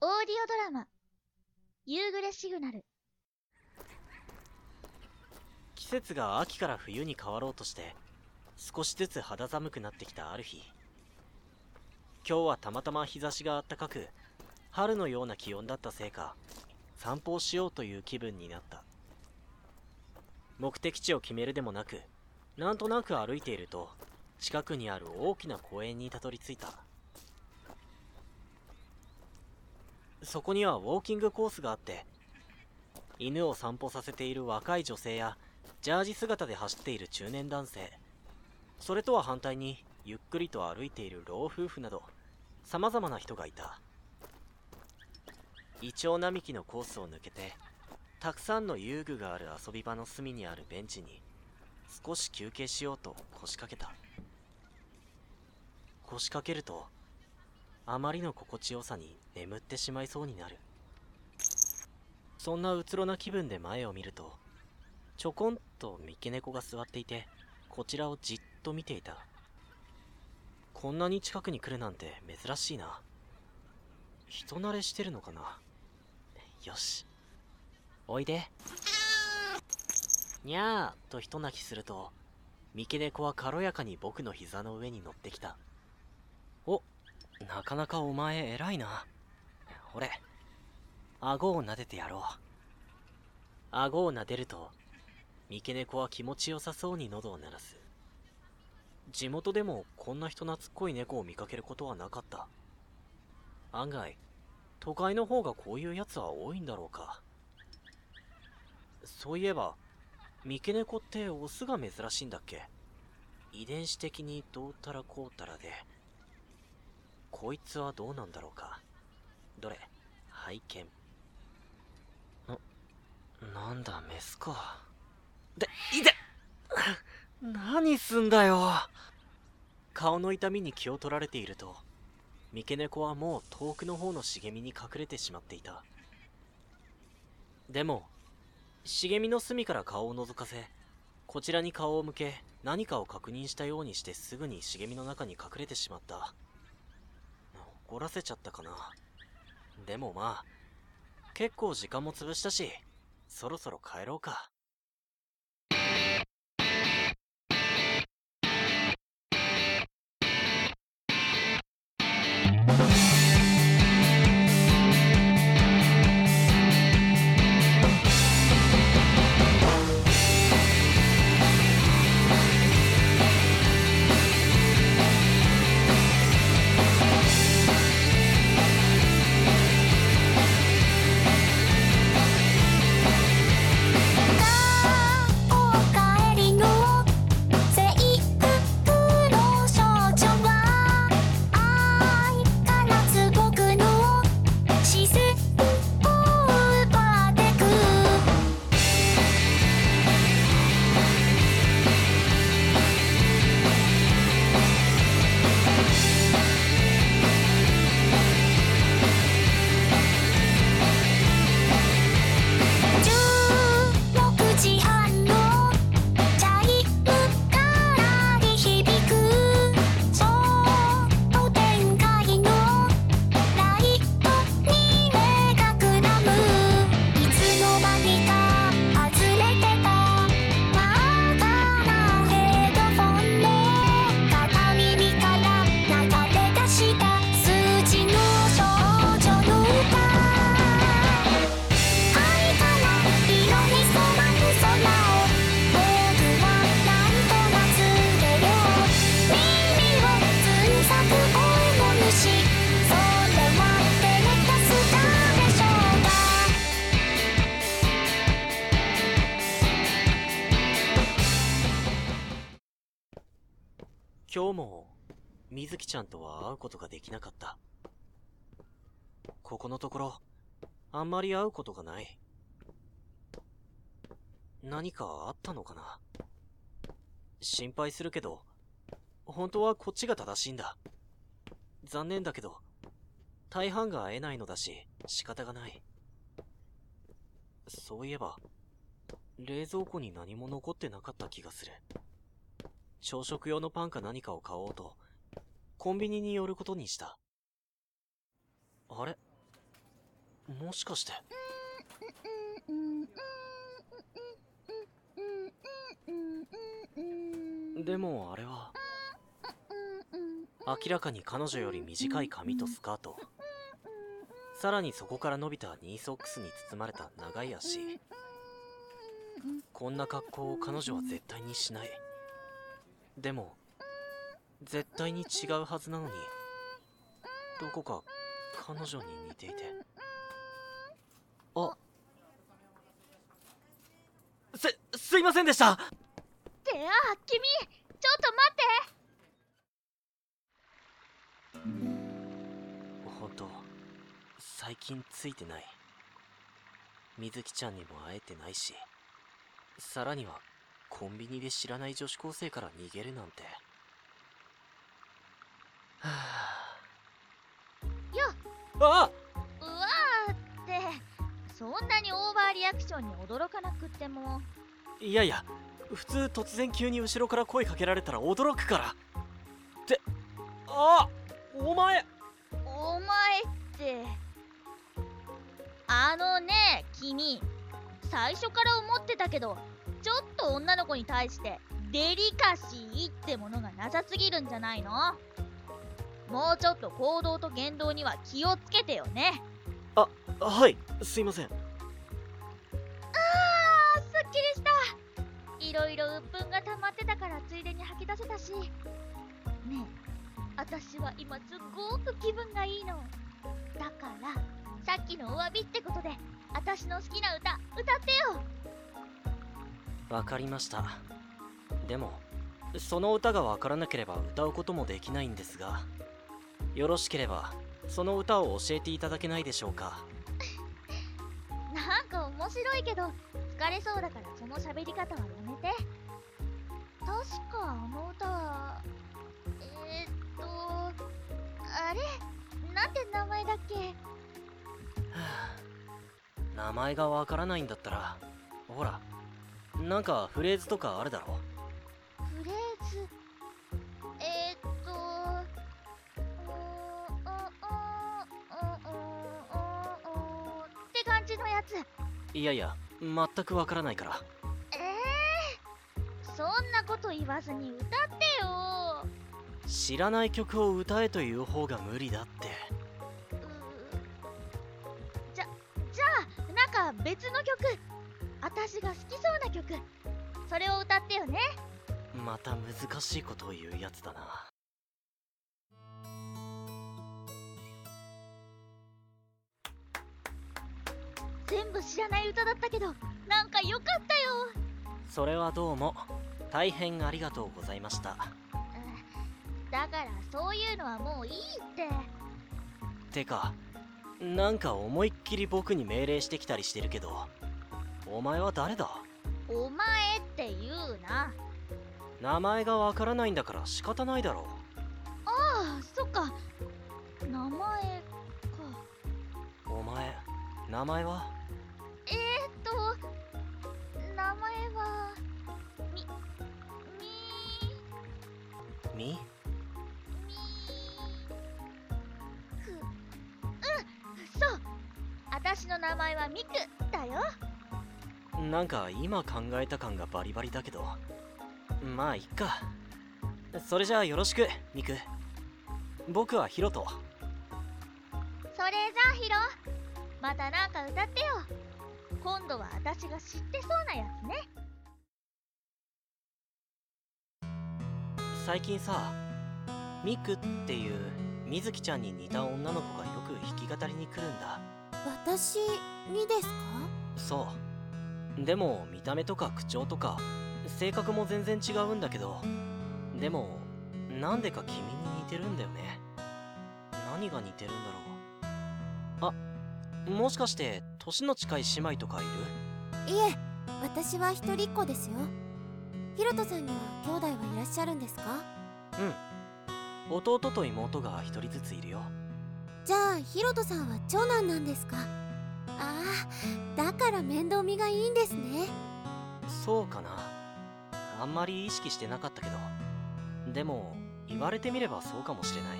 オーディオドラマ。夕暮れシグナル。季節が秋から冬に変わろうとして少しずつ肌寒くなってきたある日。今日はたまたま日差しがあったかく春のような気温だったせいか散歩をしようという気分になった。目的地を決めるでもなくなんとなく歩いていると近くにある大きな公園にたどり着いた。そこにはウォーキングコースがあって犬を散歩させている若い女性やジャージ姿で走っている中年男性それとは反対にゆっくりと歩いている老夫婦など様々な人がいた。イチョウ並木のコースを抜けてたくさんの遊具がある遊び場の隅にあるベンチに少し休憩しようと腰掛けた。腰掛けるとあまりの心地よさに眠ってしまいそうになる。そんなうつろな気分で前を見るとちょこんと三毛猫が座っていてこちらをじっと見ていた。こんなに近くに来るなんて珍しいな。人慣れしてるのかな。よし。おいで。にゃーと一泣きすると三毛猫は軽やかに僕の膝の上に乗ってきた。おなかなかお前偉いな。ほれ顎を撫でてやろう。顎を撫でると三毛猫は気持ちよさそうに喉を鳴らす。地元でもこんな人懐っこい猫を見かけることはなかった。案外都会の方がこういうやつは多いんだろうか。そういえば三毛猫ってオスが珍しいんだっけ？遺伝子的にどうたらこうたらで。こいつはどうなんだろうか？どれ？拝見。な、なんだメスか。で、いて 何すんだよ！顔の痛みに気を取られていると三毛猫はもう遠くの方の茂みに隠れてしまっていた。でも茂みの隅から顔を覗かせこちらに顔を向け何かを確認したようにしてすぐに茂みの中に隠れてしまった。怒らせちゃったかな。でもまあ結構時間も潰したしそろそろ帰ろうか。水木ちゃんとは会うことができなかった。ここのところあんまり会うことがない。何かあったのかな？心配するけど本当はこっちが正しいんだ。残念だけど大半が会えないのだし仕方がない。そういえば冷蔵庫に何も残ってなかった気がする。朝食用のパンか何かを買おうと、コンビニに寄ることにした。あれ？もしかして。でもあれは明らかに彼女より短い髪とスカート。さらにそこから伸びたニーソックスに包まれた長い足。こんな格好を彼女は絶対にしない。でも絶対に違うはずなのに。どこか彼女に似ていて。あすすいませんでした。ってあ君ちょっと待って。本当最近ついてない。水木ちゃんにも会えてないしさらにはコンビニで知らない女子高生から逃げるなんて。はよあ。あうわーってそんなにオーバーリアクションに驚かなくっても。いやいや普通突然急に後ろから声かけられたら驚くから。ってあお前。お前ってあのね君最初から思ってたけどちょっと女の子に対してデリカシーってものがなさすぎるんじゃないの？もうちょっと行動と言動には気をつけてよね。はいすいません。あーすっきりした。いろいろ鬱憤が溜まってたからついでに吐き出せたし。ねえ私は今すごく気分がいいの。だからさっきのお詫びってことで私の好きな歌歌ってよ。わかりました。でもその歌がわからなければ歌うこともできないんですがよろしければその歌を教えていただけないでしょうか？なんか面白いけど疲れそうだからその喋り方はやめて。確かあの歌はえー、っとあれ？なんて名前だっけ？はあ。名前がわからないんだったらほらなんかフレーズとかあるだろ？いやいや全くわからないから。えー、そんなこと言わずに歌ってよ。知らない曲を歌えという方が無理だって。じゃじゃあなんか別の曲。私が好きそうな曲。それを歌ってよね。また難しいことを言うやつだな全部知らない歌だったけどなんかよかったよ。それはどうも大変ありがとうございました。うんだからそういうのはもういいって。てかなんか思いっきり僕に命令してきたりしてるけどお前は誰だ？お前って言うな。名前がわからないんだから仕方ないだろああそっか。名前か。うお前名前は？み？うんそう。私の名前はミクだよ。なんか今考えた感がバリバリだけど。まあいっか。それじゃあよろしくミク僕はヒロトそれじゃあヒロまたなんか歌ってよ。今度は私が知ってそうなやつね最近さミクっていう水木ちゃんに似た女の子がよく弾き語りに来るんだ。私にですか？そう。でも見た目とか口調とか性格も全然違うんだけどでもなんでか君に似てるんだよね。何が似てるんだろう。あもしかして年の近い姉妹とかいる？いえ私は一人っ子ですよヒロトさんには兄弟はいらっしゃるんですか？うん。弟と妹が一人ずついるよ。じゃあヒロトさんは長男なんですか？ああだから面倒見がいいんですね。そうかな。あんまり意識してなかったけど。でも言われてみればそうかもしれない。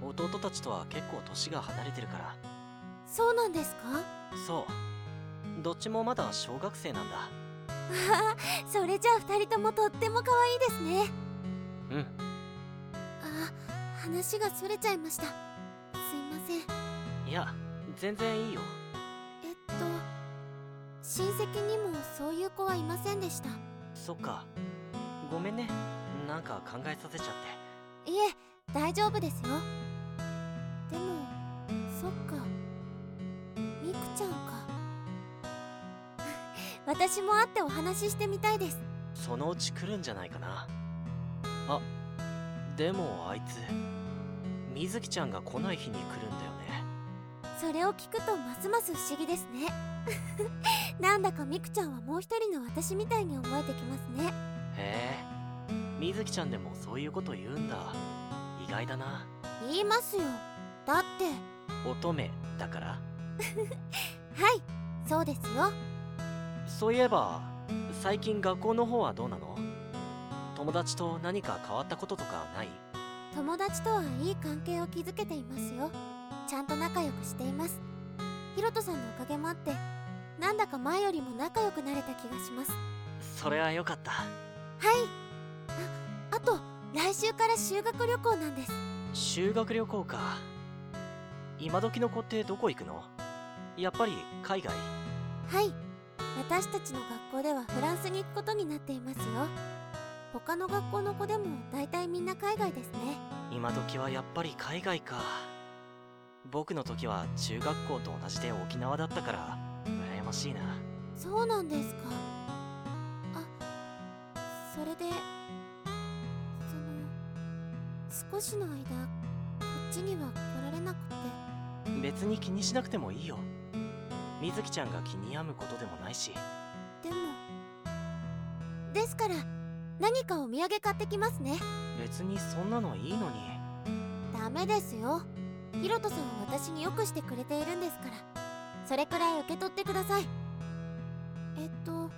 弟たちとは結構年が離れてるから。そうなんですか？そう。どっちもまだ小学生なんだあ ーそれじゃあ2人ともとっても可愛いですね。うん。あ話がそれちゃいました。すいません。いや全然いいよ。えっと親戚にもそういう子はいませんでした。そっか。ごめんね。なんか考えさせちゃって。いえ大丈夫ですよ。でもそっか。みくちゃんか私も会ってお話ししてみたいです。そのうち来るんじゃないかな。あでもあいつ水木ちゃんが来ない日に来るんだよね。それを聞くとますます不思議ですね。なんだかみくちゃんはもう一人の私みたいに思えてきますね。へえ。水木ちゃんでもそういうこと言うんだ。意外だな。言いますよ。だって。乙女だから。はいそうですよそういえば最近学校の方はどうなの？友達と何か変わったこととかない？友達とはいい関係を築けていますよ。ちゃんと仲良くしています。ヒロトさんのおかげもあってなんだか前よりも仲良くなれた気がします。それはよかった。はい。ああと来週から修学旅行なんです。修学旅行か。今時の子ってどこ行くの？やっぱり海外。はい私たちの学校ではフランスに行くことになっていますよ。他の学校の子でも大体みんな海外ですね。今時はやっぱり海外か。僕の時は中学校と同じで沖縄だったから羨ましいな。そうなんですか。あそれでその少しの間こっちには来られなくて。別に気にしなくてもいいよ水木ちゃんが気に病むことでもないし。でもですから何かお土産買ってきますね。別にそんなのいいのに。ダメですよ。ヒロトさんは私によくしてくれているんですから。それくらい受け取ってください。えっと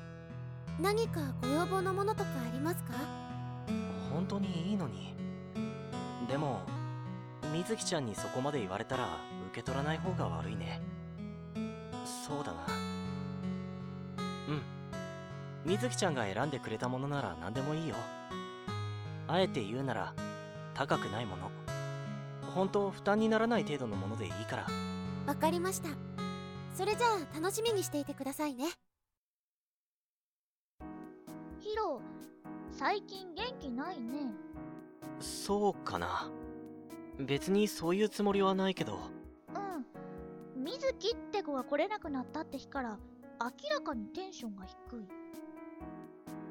何かご要望のものとかありますか？本当にいいのに。でも水木ちゃんにそこまで言われたら受け取らない方が悪いねそうだな。うん。水木ちゃんが選んでくれたものなら何でもいいよ。あえて言うなら高くないもの。本当負担にならない程度のものでいいから。わかりました。それじゃあ楽しみにしていてくださいね。ヒロ最近元気ないね。そうかな。別にそういうつもりはないけど。うん水木って子が来れなくなったって日から明らかにテンションが低い。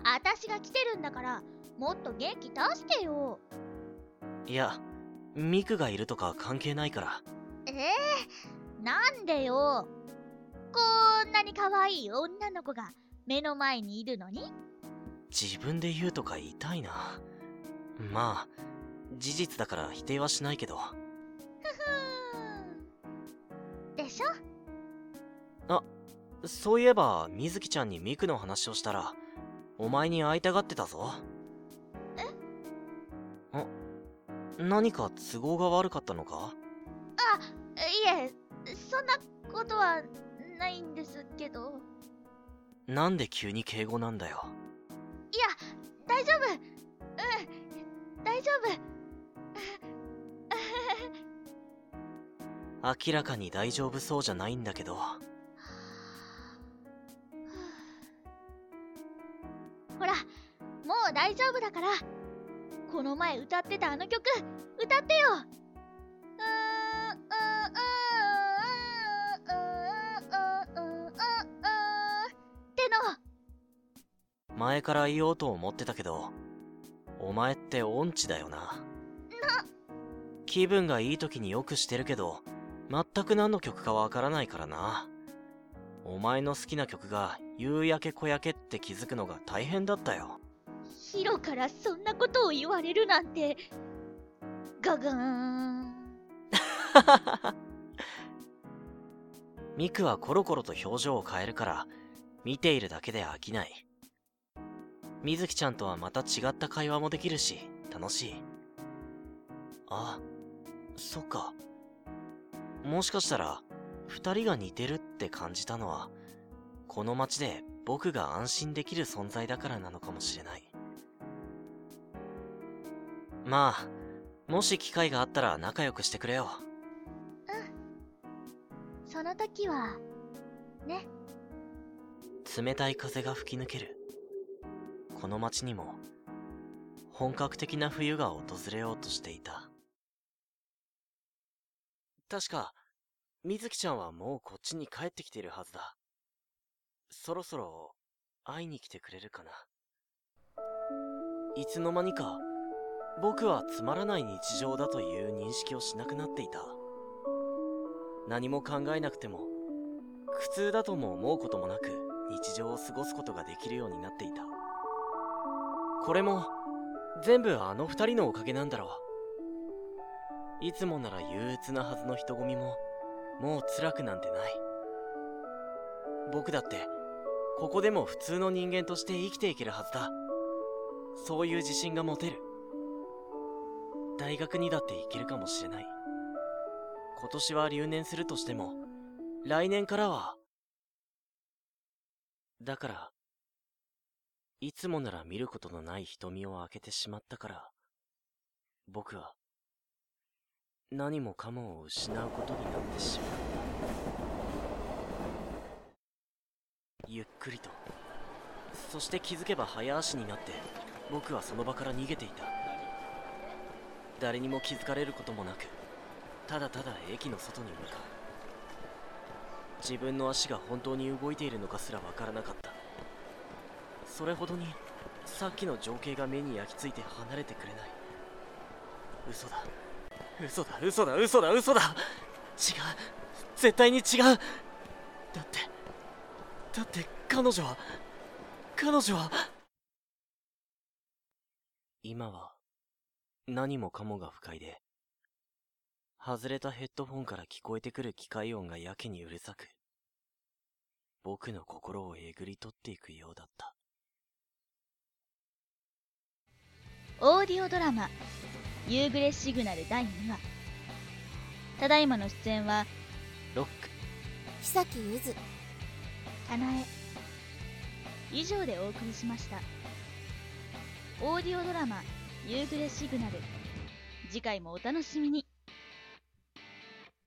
私が来てるんだからもっと元気出してよ。いやミクがいるとか関係ないから。ええなんでよ。こんなに可愛い女の子が目の前にいるのに。自分で言うとか言いたいな。まあ事実だから否定はしないけど。ふふでしょ？そういえば水木ちゃんにミクの話をしたらお前に会いたがってたぞ。え？あ何か都合が悪かったのか？いえそんなことはないんですけど。なんで急に敬語なんだよ？いや大丈夫。うん大丈夫明らかに大丈夫そうじゃないんだけど。ほらもう大丈夫だから。この前歌ってたあの曲歌ってよ。ての前から言おうと思ってたけどお前って音痴だよな気分がいい時によくしてるけど全く何の曲かわからないからな。お前の好きな曲が夕焼け小焼けって気づくのが大変だったよ。ヒロからそんなことを言われるなんてガガーン。ミクはコロコロと表情を変えるから見ているだけで飽きない。水木ちゃんとはまた違った会話もできるし楽しい。あそっかもしかしたら二人が似てるって感じたのは、この街で僕が安心できる存在だからなのかもしれない。まあ、もし機会があったら仲良くしてくれよ。その時はね冷たい風が吹き抜ける。この街にも、本格的な冬が訪れようとしていた。確か、水木ちゃんはもうこっちに帰ってきているはずだ。そろそろ、会いに来てくれるかな。いつの間にか、僕はつまらない日常だという認識をしなくなっていた。何も考えなくても、苦痛だとも思うこともなく、日常を過ごすことができるようになっていた。これも、全部あの二人のおかげなんだろう。いつもなら憂鬱なはずの人混みも、もう辛くなんてない。僕だって、ここでも普通の人間として生きていけるはずだ。そういう自信が持てる。大学にだって行けるかもしれない。今年は留年するとしても、来年からは、だから、いつもなら見ることのない瞳を開けてしまったから、僕は、何もかもを失うことになってしまった。ゆっくりと、そして気づけば早足になって、僕はその場から逃げていた。誰にも気づかれることもなく、ただただ駅の外に向かう。自分の足が本当に動いているのかすらわからなかったそれほどにさっきの情景が目に焼き付いて離れてくれない嘘だ嘘だ嘘だ嘘だ嘘だ。違う。絶対に違う。だってだって彼女は彼女は。今は何もかもが不快で外れたヘッドフォンから聞こえてくる機械音がやけにうるさく、僕の心をえぐり取っていくようだった。オーディオドラマ「夕暮れシグナル第2話」ただいまの出演はロック、久木ゆず。かなえ。以上でお送りしました。オーディオドラマ「夕暮れシグナル」次回もお楽しみに